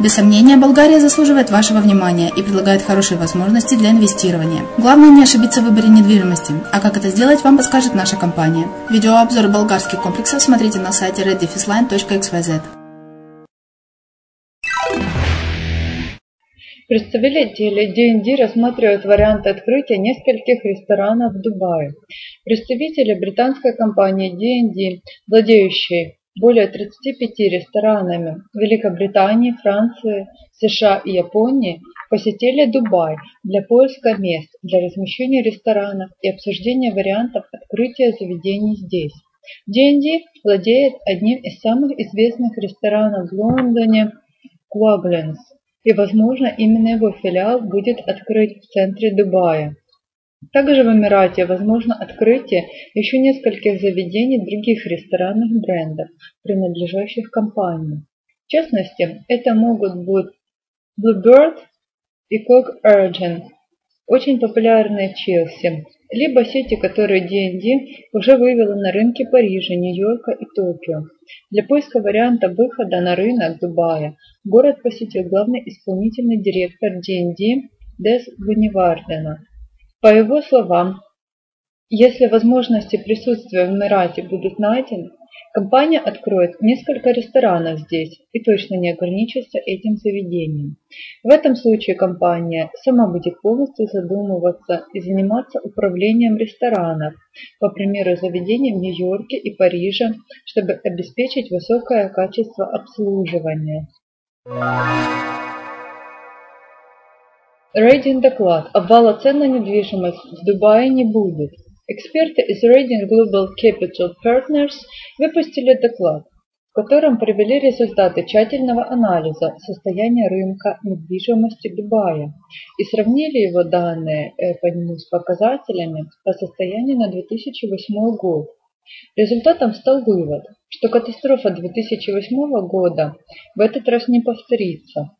Без сомнения, Болгария заслуживает вашего внимания и предлагает хорошие возможности для инвестирования. Главное не ошибиться в выборе недвижимости, а как это сделать, вам подскажет наша компания. Видеообзор болгарских комплексов смотрите на сайте reddefisline.xyz. Представители D&D рассматривают варианты открытия нескольких ресторанов в Дубае. Представители британской компании D&D, владеющей более 35 ресторанами Великобритании, Франции, США и Японии, посетили Дубай для поиска мест для размещения ресторанов и обсуждения вариантов открытия заведений здесь. D&D владеет одним из самых известных ресторанов в Лондоне Quablins, и, возможно, именно его филиал будет открыт в центре Дубая. Также в Эмирате возможно открытие еще нескольких заведений других ресторанных брендов, принадлежащих компании. В частности, это могут быть Bluebird и Cock Urgent, очень популярные в Челси, либо сети, которые D&D уже вывела на рынки Парижа, Нью-Йорка и Токио. Для поиска варианта выхода на рынок Дубая город посетил главный исполнительный директор D&D Дес Ванивардена. По его словам, если возможности присутствия в Эмирате будут найдены, Компания откроет несколько ресторанов здесь и точно не ограничится этим заведением. В этом случае компания сама будет полностью задумываться и заниматься управлением ресторанов, по примеру заведений в Нью-Йорке и Париже, чтобы обеспечить высокое качество обслуживания. Рейдинг доклад. Обвала цен на недвижимость в Дубае не будет. Эксперты из Radiant Global Capital Partners выпустили доклад, в котором привели результаты тщательного анализа состояния рынка недвижимости Дубая и сравнили его данные э, по нему с показателями по состоянию на 2008 год. Результатом стал вывод, что катастрофа 2008 года в этот раз не повторится.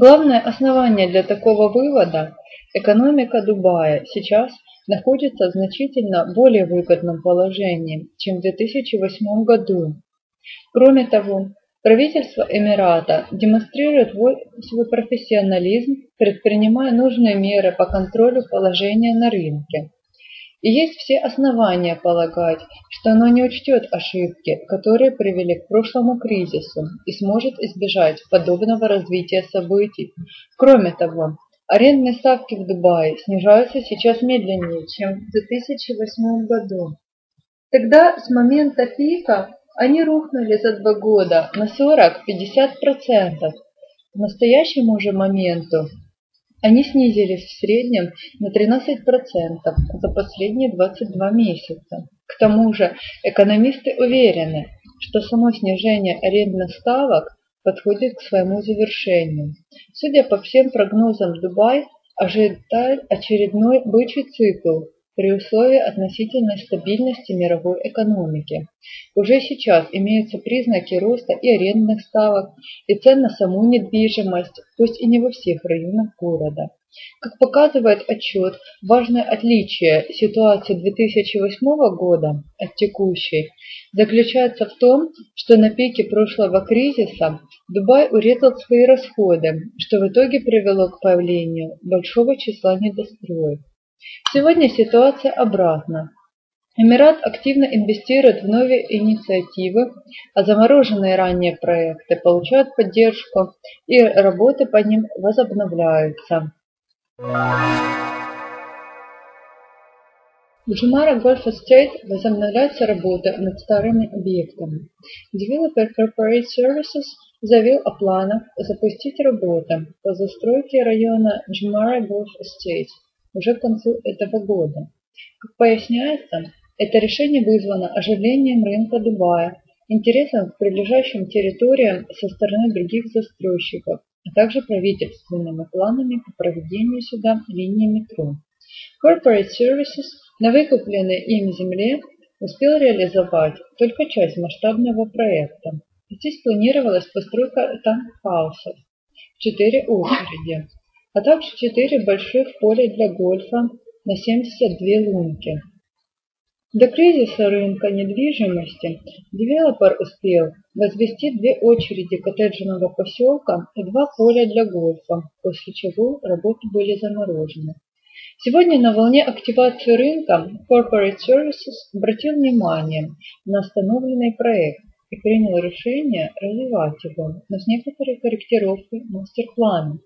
Главное основание для такого вывода – экономика Дубая сейчас – находится в значительно более выгодном положении, чем в 2008 году. Кроме того, правительство Эмирата демонстрирует свой профессионализм, предпринимая нужные меры по контролю положения на рынке. И есть все основания полагать, что оно не учтет ошибки, которые привели к прошлому кризису и сможет избежать подобного развития событий. Кроме того, Арендные ставки в Дубае снижаются сейчас медленнее, чем в 2008 году. Тогда с момента пика они рухнули за два года на 40-50%. К настоящему же моменту они снизились в среднем на 13% за последние 22 месяца. К тому же экономисты уверены, что само снижение арендных ставок подходит к своему завершению. Судя по всем прогнозам, Дубай ожидает очередной бычий цикл при условии относительной стабильности мировой экономики. Уже сейчас имеются признаки роста и арендных ставок, и цен на саму недвижимость, пусть и не во всех районах города. Как показывает отчет, важное отличие ситуации 2008 года от текущей заключается в том, что на пике прошлого кризиса Дубай урезал свои расходы, что в итоге привело к появлению большого числа недостроек. Сегодня ситуация обратна. Эмират активно инвестирует в новые инициативы, а замороженные ранее проекты получают поддержку и работы по ним возобновляются. В Джумара Гольф Эстейт возобновляется работа над старыми объектами. Developer Corporate Services заявил о планах запустить работы по застройке района Джумара Гольф Эстейт уже к концу этого года. Как поясняется, это решение вызвано оживлением рынка Дубая, интересом к прилежащим территориям со стороны других застройщиков а также правительственными планами по проведению сюда линии метро. Corporate Services на выкупленной им земле успел реализовать только часть масштабного проекта. Здесь планировалась постройка таунхаусов в четыре очереди, а также четыре больших поля для гольфа на 72 лунки. До кризиса рынка недвижимости девелопер успел возвести две очереди коттеджного поселка и два поля для гольфа, после чего работы были заморожены. Сегодня на волне активации рынка Corporate Services обратил внимание на остановленный проект и принял решение развивать его, но с некоторой корректировкой мастер-плана.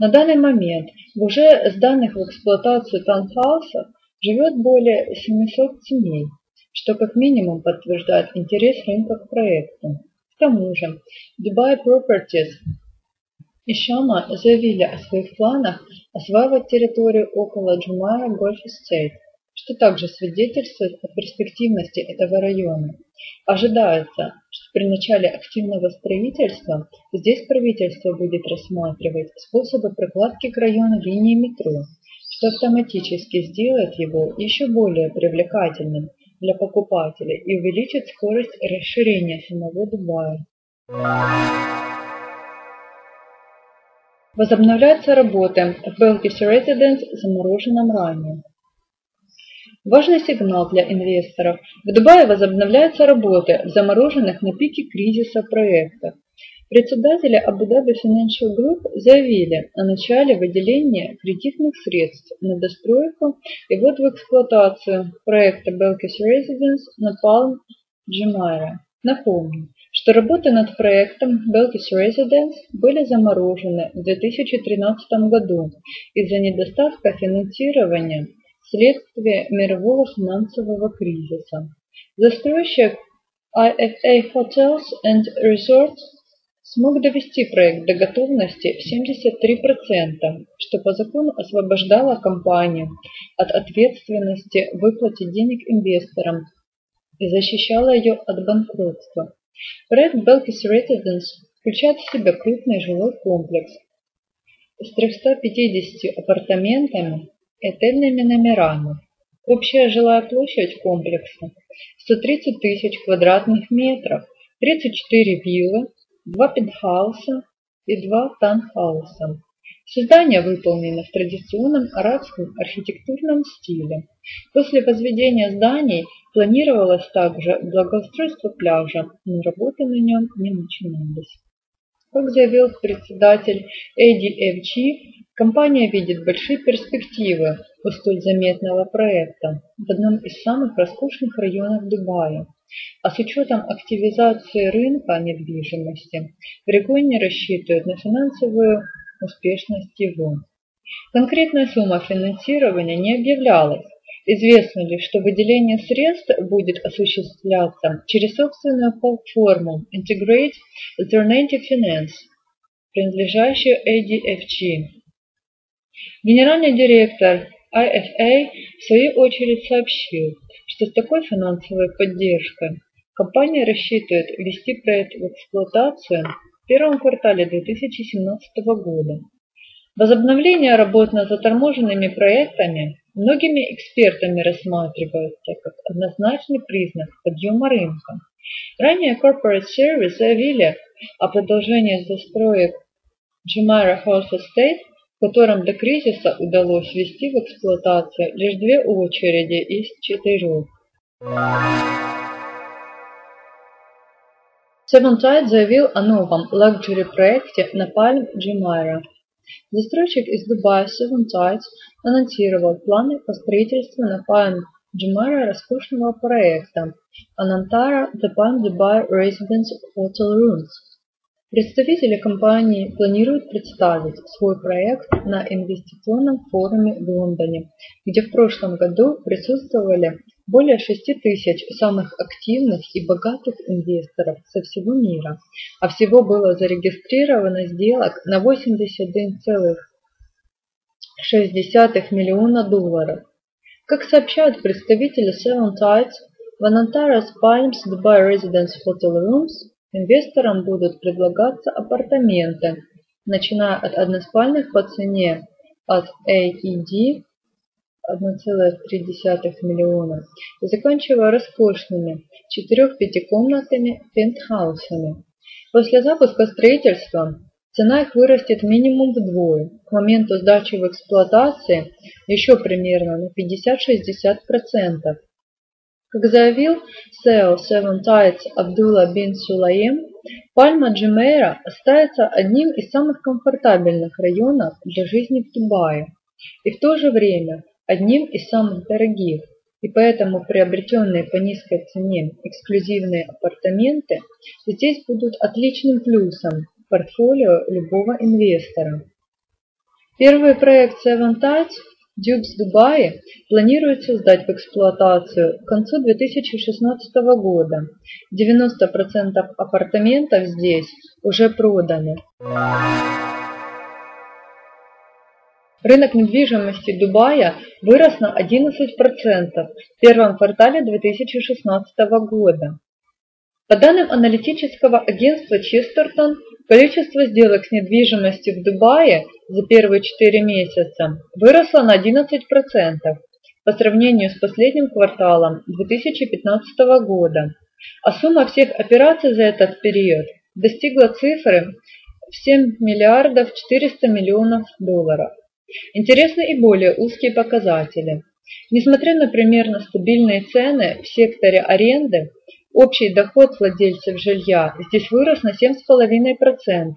На данный момент в уже сданных в эксплуатацию таунхаусах живет более 700 семей, что как минимум подтверждает интерес рынка к проекту. К тому же Dubai Properties и Шама заявили о своих планах осваивать территорию около Джумара Гольф Эстейт, что также свидетельствует о перспективности этого района. Ожидается, при начале активного строительства здесь правительство будет рассматривать способы прокладки к району линии метро, что автоматически сделает его еще более привлекательным для покупателей и увеличит скорость расширения самого Дубая. Возобновляются работы в Belkis Residence, замороженном ранее. Важный сигнал для инвесторов. В Дубае возобновляются работы в замороженных на пике кризиса проектах. Председатели Dhabi Financial Group заявили о начале выделения кредитных средств на достройку и ввод в эксплуатацию проекта Belkis Residence на Palm Jumeirah. Напомню, что работы над проектом Belkis Residence были заморожены в 2013 году из-за недостатка финансирования вследствие мирового финансового кризиса. Застройщик IFA Hotels and Resorts смог довести проект до готовности в 73%, что по закону освобождало компанию от ответственности выплате денег инвесторам и защищало ее от банкротства. Проект Belkis Residence включает в себя крупный жилой комплекс с 350 апартаментами и отельными номерами. Общая жилая площадь комплекса 130 тысяч квадратных метров, 34 виллы, два пентхауса и два танхауса. Создание выполнено в традиционном арабском архитектурном стиле. После возведения зданий планировалось также благоустройство пляжа, но работы на нем не начинались. Как заявил председатель ADFG, компания видит большие перспективы у столь заметного проекта в одном из самых роскошных районов Дубая. А с учетом активизации рынка недвижимости, в регионе рассчитывают на финансовую успешность его. Конкретная сумма финансирования не объявлялась. Известно лишь, что выделение средств будет осуществляться через собственную платформу Integrate Alternative Finance, принадлежащую ADFG. Генеральный директор IFA в свою очередь сообщил, что с такой финансовой поддержкой компания рассчитывает ввести проект в эксплуатацию в первом квартале 2017 года. Возобновление работ над заторможенными проектами многими экспертами рассматривается как однозначный признак подъема рынка. Ранее Corporate Service заявили о продолжении застроек Jumeirah House Estate, котором до кризиса удалось ввести в эксплуатацию лишь две очереди из четырех. Seven Tide заявил о новом лакджери-проекте на Palm Jumeirah. Застройщик из Дубая Seven Tides анонсировал планы по строительству на Palm Jumeirah роскошного проекта Anantara The Palm Dubai Residence Hotel Rooms – Представители компании планируют представить свой проект на инвестиционном форуме в Лондоне, где в прошлом году присутствовали более 6 тысяч самых активных и богатых инвесторов со всего мира, а всего было зарегистрировано сделок на 81,6 миллиона долларов. Как сообщают представители Seven Tides, в Anantaras Palms Dubai Residence Hotel Rooms Инвесторам будут предлагаться апартаменты, начиная от односпальных по цене от AED 1,3 миллиона и заканчивая роскошными 4-5-комнатными пентхаусами. После запуска строительства цена их вырастет минимум вдвое, к моменту сдачи в эксплуатации еще примерно на 50-60%. Как заявил SEO Seven Tides Абдулла бин Сулаем, Пальма Джимейра остается одним из самых комфортабельных районов для жизни в Дубае и в то же время одним из самых дорогих, и поэтому приобретенные по низкой цене эксклюзивные апартаменты здесь будут отличным плюсом в портфолио любого инвестора. Первый проект Seven Tides Дюбс Дубае планируется сдать в эксплуатацию к концу 2016 года. 90% апартаментов здесь уже проданы. Рынок недвижимости Дубая вырос на 11% в первом квартале 2016 года. По данным аналитического агентства Честертон, количество сделок с недвижимостью в Дубае за первые 4 месяца выросло на 11% по сравнению с последним кварталом 2015 года, а сумма всех операций за этот период достигла цифры в 7 миллиардов 400 миллионов долларов. Интересны и более узкие показатели. Несмотря на примерно стабильные цены в секторе аренды, общий доход владельцев жилья здесь вырос на 7,5%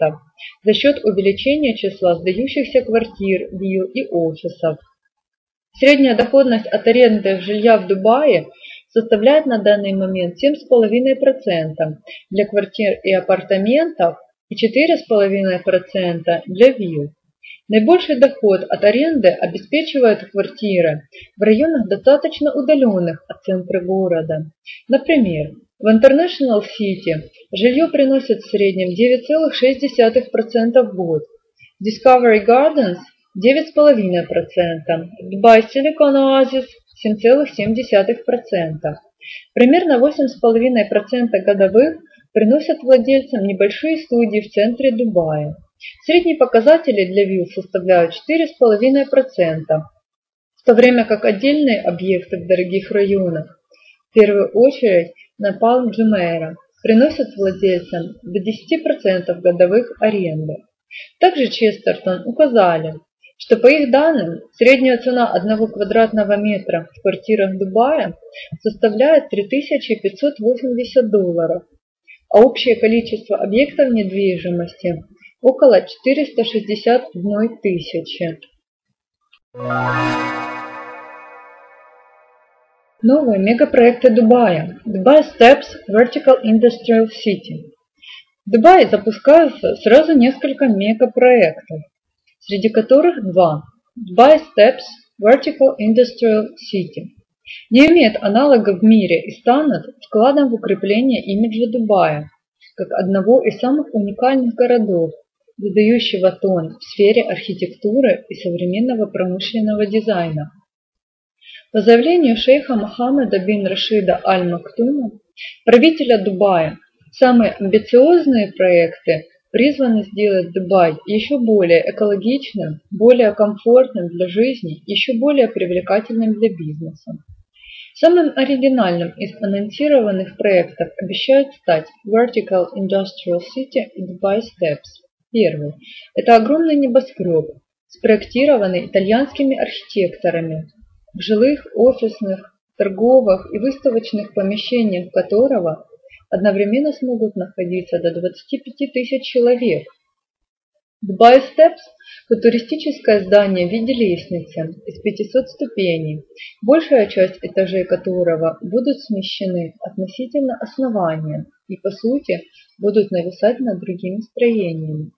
за счет увеличения числа сдающихся квартир, вилл и офисов. Средняя доходность от аренды жилья в Дубае составляет на данный момент 7,5% для квартир и апартаментов и 4,5% для вилл. Наибольший доход от аренды обеспечивают квартиры в районах достаточно удаленных от центра города. Например, в International City жилье приносит в среднем 9,6% в год, Discovery Gardens 9,5%, Dubai Silicon Oasis 7,7%. Примерно 8,5% годовых приносят владельцам небольшие студии в центре Дубая. Средние показатели для вилл составляют 4,5%, в то время как отдельные объекты в дорогих районах, в первую очередь на Палм Джумейра, приносят владельцам до 10% годовых аренды. Также Честертон указали, что по их данным средняя цена одного квадратного метра в квартирах Дубая составляет 3580 долларов, а общее количество объектов недвижимости около 461 тысячи. Новые мегапроекты Дубая. Dubai Steps Vertical Industrial City. В Дубае запускаются сразу несколько мегапроектов, среди которых два. Dubai Steps Vertical Industrial City. Не имеет аналога в мире и станут вкладом в укрепление имиджа Дубая, как одного из самых уникальных городов, задающего тон в сфере архитектуры и современного промышленного дизайна. По заявлению шейха Мохаммеда бин Рашида Аль-Мактума, правителя Дубая, самые амбициозные проекты призваны сделать Дубай еще более экологичным, более комфортным для жизни, еще более привлекательным для бизнеса. Самым оригинальным из анонсированных проектов обещают стать Vertical Industrial City и Dubai Steps. Первый – это огромный небоскреб, спроектированный итальянскими архитекторами, в жилых, офисных, торговых и выставочных помещениях которого одновременно смогут находиться до 25 тысяч человек. Dubai Steps – футуристическое здание в виде лестницы из 500 ступеней, большая часть этажей которого будут смещены относительно основания и, по сути, будут нависать над другими строениями.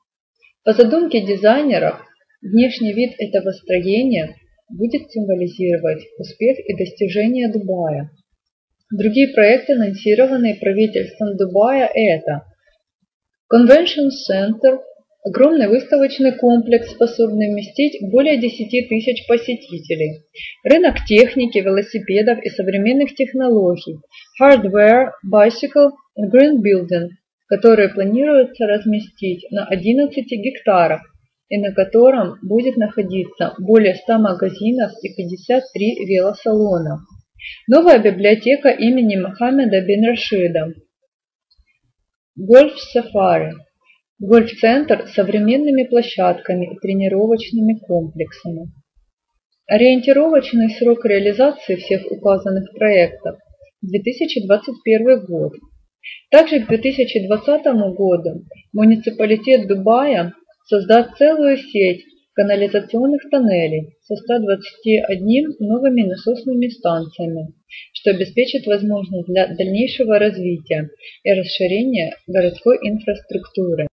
По задумке дизайнеров, внешний вид этого строения будет символизировать успех и достижения Дубая. Другие проекты, анонсированные правительством Дубая, это Convention Center, огромный выставочный комплекс, способный вместить более 10 тысяч посетителей, рынок техники, велосипедов и современных технологий, Hardware, Bicycle and Green Building – которые планируется разместить на 11 гектарах и на котором будет находиться более 100 магазинов и 53 велосалона. Новая библиотека имени Мохаммеда бин Рашида. Гольф-сафари. Гольф-центр с современными площадками и тренировочными комплексами. Ориентировочный срок реализации всех указанных проектов – 2021 год. Также к 2020 году муниципалитет Дубая создаст целую сеть канализационных тоннелей со 121 новыми насосными станциями, что обеспечит возможность для дальнейшего развития и расширения городской инфраструктуры.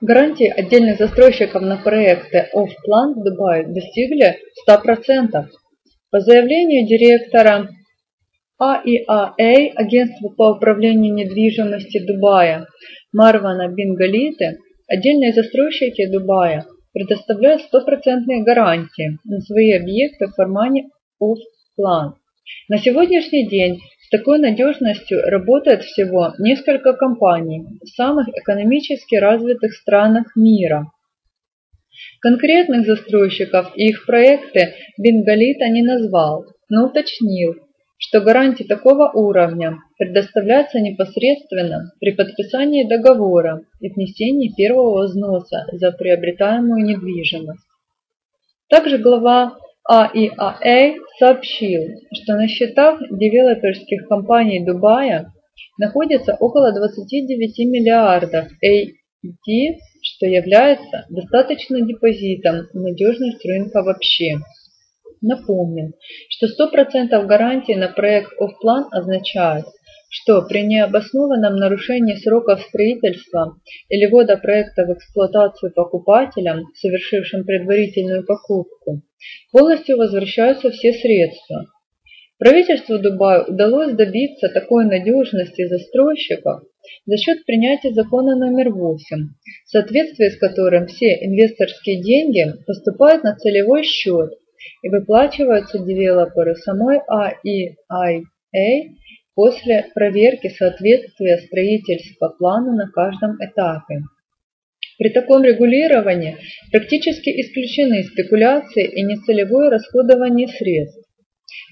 Гарантии отдельных застройщиков на проекты Off-Plan в Дубае достигли 100%. По заявлению директора АИАА, агентство по управлению недвижимостью Дубая, Марвана Бингалиты, Отдельные застройщики Дубая предоставляют стопроцентные гарантии на свои объекты в формате off-plan. На сегодняшний день с такой надежностью работает всего несколько компаний в самых экономически развитых странах мира. Конкретных застройщиков и их проекты Бенгалита не назвал, но уточнил, что гарантии такого уровня предоставляются непосредственно при подписании договора и внесении первого взноса за приобретаемую недвижимость. Также глава АИАА сообщил, что на счетах девелоперских компаний Дубая находится около 29 миллиардов AED, что является достаточным депозитом в надежность рынка вообще. Напомним, что 100% гарантии на проект офплан означает, что при необоснованном нарушении сроков строительства или ввода проекта в эксплуатацию покупателям, совершившим предварительную покупку, полностью возвращаются все средства. Правительству Дубая удалось добиться такой надежности застройщиков за счет принятия закона номер 8, в соответствии с которым все инвесторские деньги поступают на целевой счет и выплачиваются девелоперу самой AIIA после проверки соответствия строительства плану на каждом этапе. При таком регулировании практически исключены спекуляции и нецелевое расходование средств.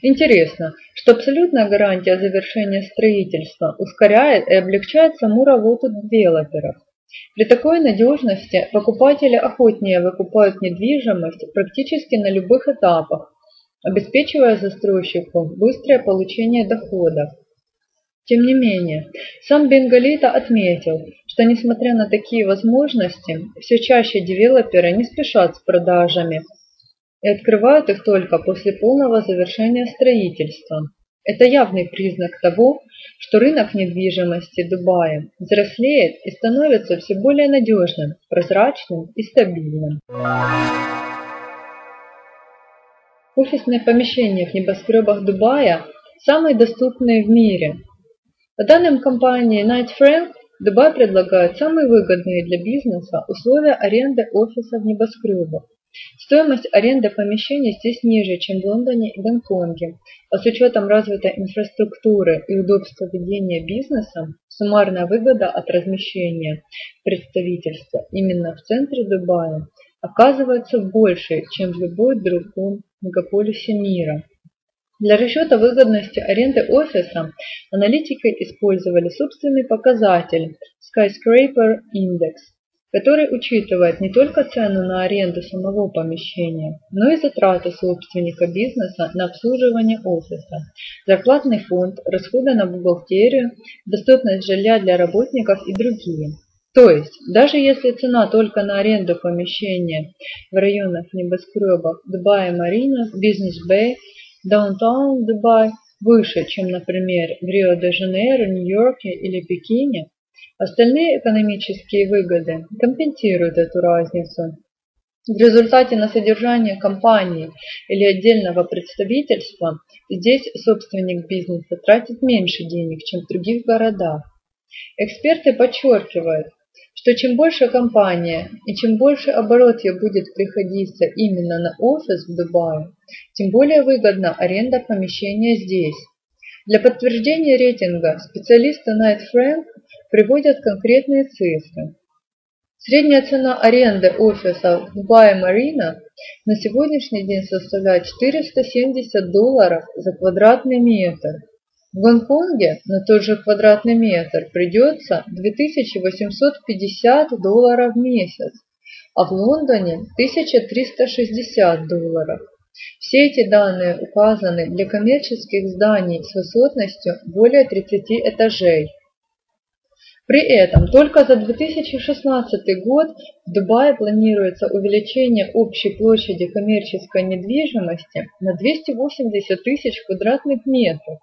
Интересно, что абсолютная гарантия завершения строительства ускоряет и облегчает саму работу девелоперов. При такой надежности покупатели охотнее выкупают недвижимость практически на любых этапах, обеспечивая застройщику быстрое получение доходов. Тем не менее, сам Бенгалита отметил, что несмотря на такие возможности, все чаще девелоперы не спешат с продажами и открывают их только после полного завершения строительства. Это явный признак того, что рынок недвижимости Дубая взрослеет и становится все более надежным, прозрачным и стабильным. Офисные помещения в небоскребах Дубая самые доступные в мире. По данным компании Knight Frank, Дубай предлагает самые выгодные для бизнеса условия аренды офиса в небоскребах. Стоимость аренды помещений здесь ниже, чем в Лондоне и Гонконге, а с учетом развитой инфраструктуры и удобства ведения бизнеса, суммарная выгода от размещения представительства именно в центре Дубая оказывается больше, чем в любой другом мегаполисе мира. Для расчета выгодности аренды офиса аналитики использовали собственный показатель Skyscraper Index – который учитывает не только цену на аренду самого помещения, но и затраты собственника бизнеса на обслуживание офиса, зарплатный фонд, расходы на бухгалтерию, доступность жилья для работников и другие. То есть, даже если цена только на аренду помещения в районах небоскребов Дубая Марина, Бизнес Бэй, Даунтаун Дубай выше, чем, например, в Рио-де-Жанейро, Нью-Йорке или Пекине, Остальные экономические выгоды компенсируют эту разницу. В результате на содержание компании или отдельного представительства здесь собственник бизнеса тратит меньше денег, чем в других городах. Эксперты подчеркивают, что чем больше компания и чем больше оборот ей будет приходиться именно на офис в Дубае, тем более выгодна аренда помещения здесь. Для подтверждения рейтинга специалисты Knight Frank приводят конкретные цифры. Средняя цена аренды офиса в Дубае-Марина на сегодняшний день составляет 470 долларов за квадратный метр. В Гонконге на тот же квадратный метр придется 2850 долларов в месяц, а в Лондоне 1360 долларов. Все эти данные указаны для коммерческих зданий с высотностью более 30 этажей. При этом только за 2016 год в Дубае планируется увеличение общей площади коммерческой недвижимости на 280 тысяч квадратных метров.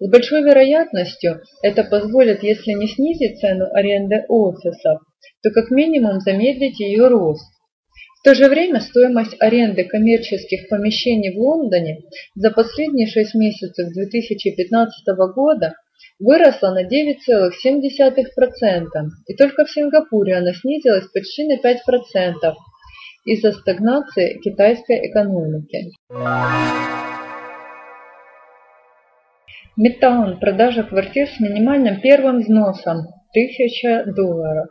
С большой вероятностью это позволит, если не снизить цену аренды офисов, то как минимум замедлить ее рост. В то же время стоимость аренды коммерческих помещений в Лондоне за последние 6 месяцев 2015 года выросла на 9,7%, и только в Сингапуре она снизилась почти на 5% из-за стагнации китайской экономики. Midtown – продажа квартир с минимальным первым взносом – 1000 долларов.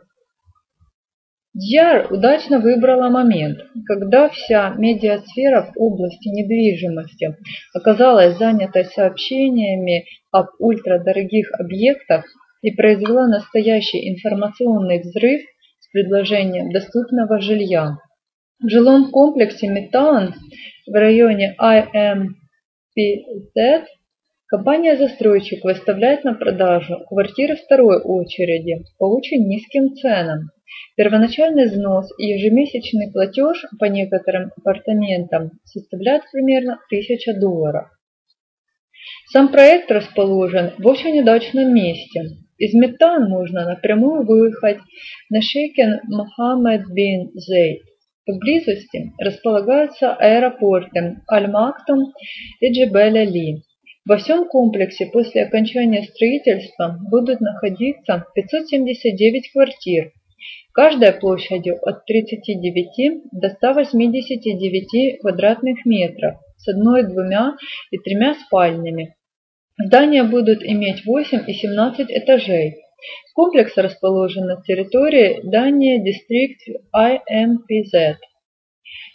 Дьяр удачно выбрала момент, когда вся медиасфера в области недвижимости оказалась занятой сообщениями об ультрадорогих объектах и произвела настоящий информационный взрыв с предложением доступного жилья. В жилом комплексе Метаун в районе IMPZ компания-застройщик выставляет на продажу квартиры второй очереди по очень низким ценам. Первоначальный взнос и ежемесячный платеж по некоторым апартаментам составляют примерно 1000 долларов. Сам проект расположен в очень удачном месте. Из Метан можно напрямую выехать на Шейкен Мохаммед бин Зейд. Поблизости располагаются аэропорты Аль-Мактум и Джебель-Али. Во всем комплексе после окончания строительства будут находиться 579 квартир, каждая площадью от 39 до 189 квадратных метров с одной, двумя и тремя спальнями. Здания будут иметь 8 и 17 этажей. Комплекс расположен на территории Дания District IMPZ.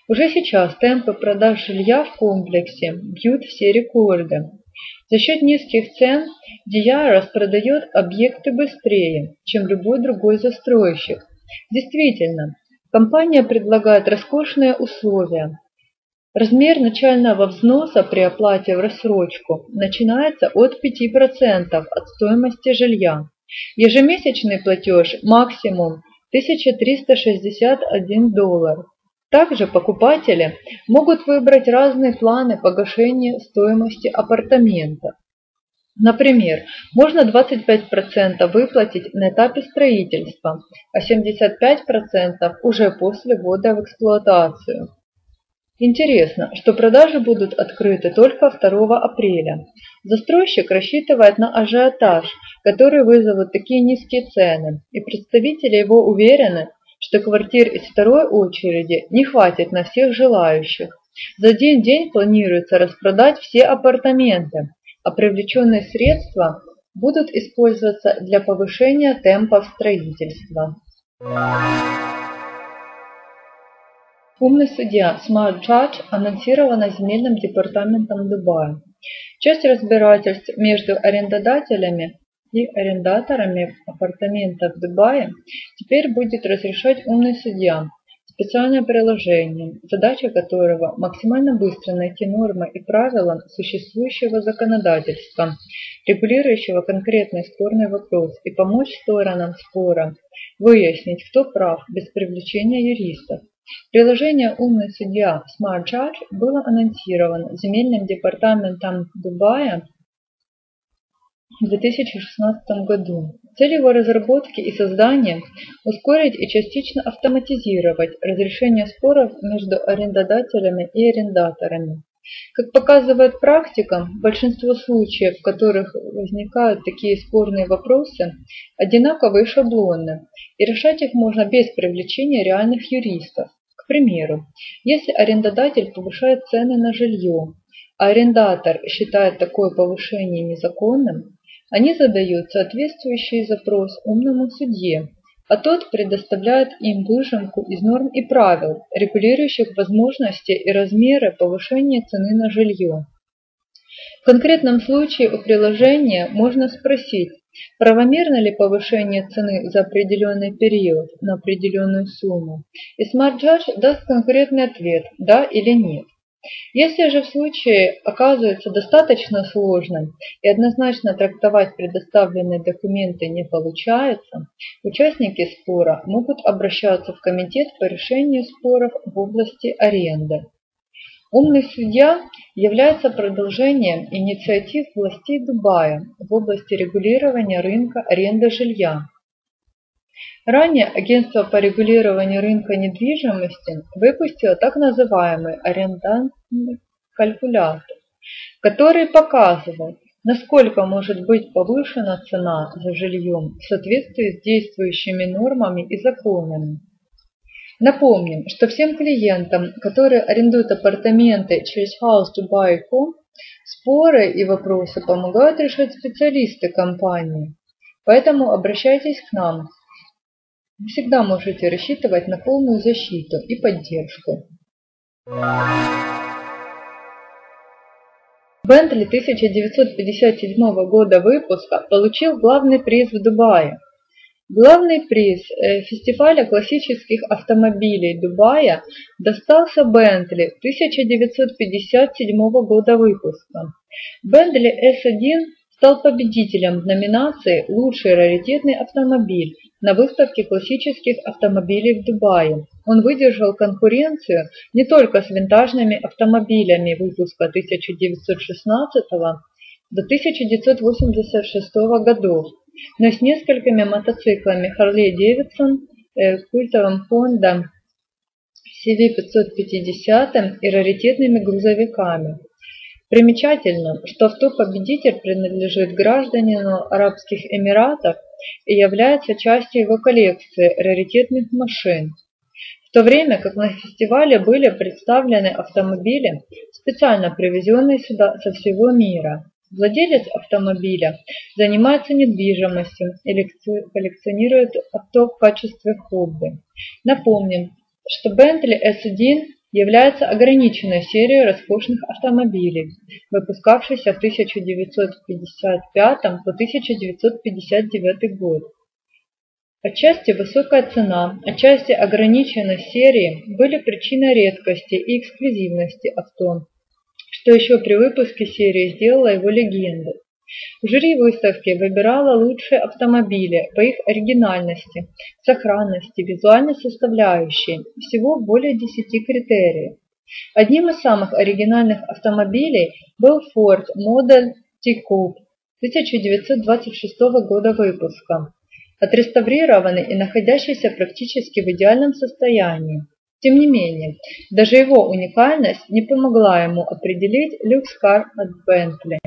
Уже сейчас темпы продаж жилья в комплексе бьют все рекорды. За счет низких цен Дия распродает объекты быстрее, чем любой другой застройщик. Действительно, компания предлагает роскошные условия. Размер начального взноса при оплате в рассрочку начинается от 5% от стоимости жилья. Ежемесячный платеж максимум 1361 доллар. Также покупатели могут выбрать разные планы погашения стоимости апартамента. Например, можно 25% выплатить на этапе строительства, а 75% уже после ввода в эксплуатацию. Интересно, что продажи будут открыты только 2 апреля. Застройщик рассчитывает на ажиотаж, который вызовут такие низкие цены, и представители его уверены, что квартир из второй очереди не хватит на всех желающих. За один день планируется распродать все апартаменты, а привлеченные средства будут использоваться для повышения темпов строительства. Умный судья Smart Judge анонсирована земельным департаментом Дубая. Часть разбирательств между арендодателями и арендаторами апартаментов в Дубае теперь будет разрешать умный судья, специальное приложение, задача которого максимально быстро найти нормы и правила существующего законодательства, регулирующего конкретный спорный вопрос и помочь сторонам спора выяснить, кто прав без привлечения юристов. Приложение «Умный судья» Smart Judge было анонсировано земельным департаментом Дубая в 2016 году. Цель его разработки и создания – ускорить и частично автоматизировать разрешение споров между арендодателями и арендаторами. Как показывает практика, большинство случаев, в которых возникают такие спорные вопросы, одинаковые шаблонны, и решать их можно без привлечения реальных юристов. К примеру, если арендодатель повышает цены на жилье, а арендатор считает такое повышение незаконным, они задают соответствующий запрос умному судье, а тот предоставляет им выжимку из норм и правил, регулирующих возможности и размеры повышения цены на жилье. В конкретном случае у приложения можно спросить, Правомерно ли повышение цены за определенный период на определенную сумму? И Smart Judge даст конкретный ответ – да или нет. Если же в случае оказывается достаточно сложным и однозначно трактовать предоставленные документы не получается, участники спора могут обращаться в комитет по решению споров в области аренды. Умный судья является продолжением инициатив властей Дубая в области регулирования рынка аренды жилья. Ранее Агентство по регулированию рынка недвижимости выпустило так называемый арендантный калькулятор, который показывает, насколько может быть повышена цена за жильем в соответствии с действующими нормами и законами. Напомним, что всем клиентам, которые арендуют апартаменты через House to Buy.com, споры и вопросы помогают решать специалисты компании. Поэтому обращайтесь к нам. Вы всегда можете рассчитывать на полную защиту и поддержку. Бентли 1957 года выпуска получил главный приз в Дубае. Главный приз э, фестиваля классических автомобилей Дубая достался Бентли 1957 года выпуска. Бентли S1 стал победителем в номинации «Лучший раритетный автомобиль» на выставке классических автомобилей в Дубае. Он выдержал конкуренцию не только с винтажными автомобилями выпуска 1916 до 1986 годов, но с несколькими мотоциклами Harley Davidson, э, культовым Honda CV550 и раритетными грузовиками. Примечательно, что авто-победитель принадлежит гражданину Арабских Эмиратов и является частью его коллекции раритетных машин. В то время как на фестивале были представлены автомобили, специально привезенные сюда со всего мира. Владелец автомобиля занимается недвижимостью и коллекционирует авто в качестве хобби. Напомним, что Bentley S1 является ограниченной серией роскошных автомобилей, выпускавшейся в 1955 по 1959 год. Отчасти высокая цена, отчасти ограниченность серии были причиной редкости и эксклюзивности авто, что еще при выпуске серии сделало его легендой. Жюри выставки выбирало лучшие автомобили по их оригинальности, сохранности, визуальной составляющей, всего более 10 критериев. Одним из самых оригинальных автомобилей был Ford Model T-Coupe 1926 года выпуска, отреставрированный и находящийся практически в идеальном состоянии. Тем не менее, даже его уникальность не помогла ему определить люкс-кар от Bentley.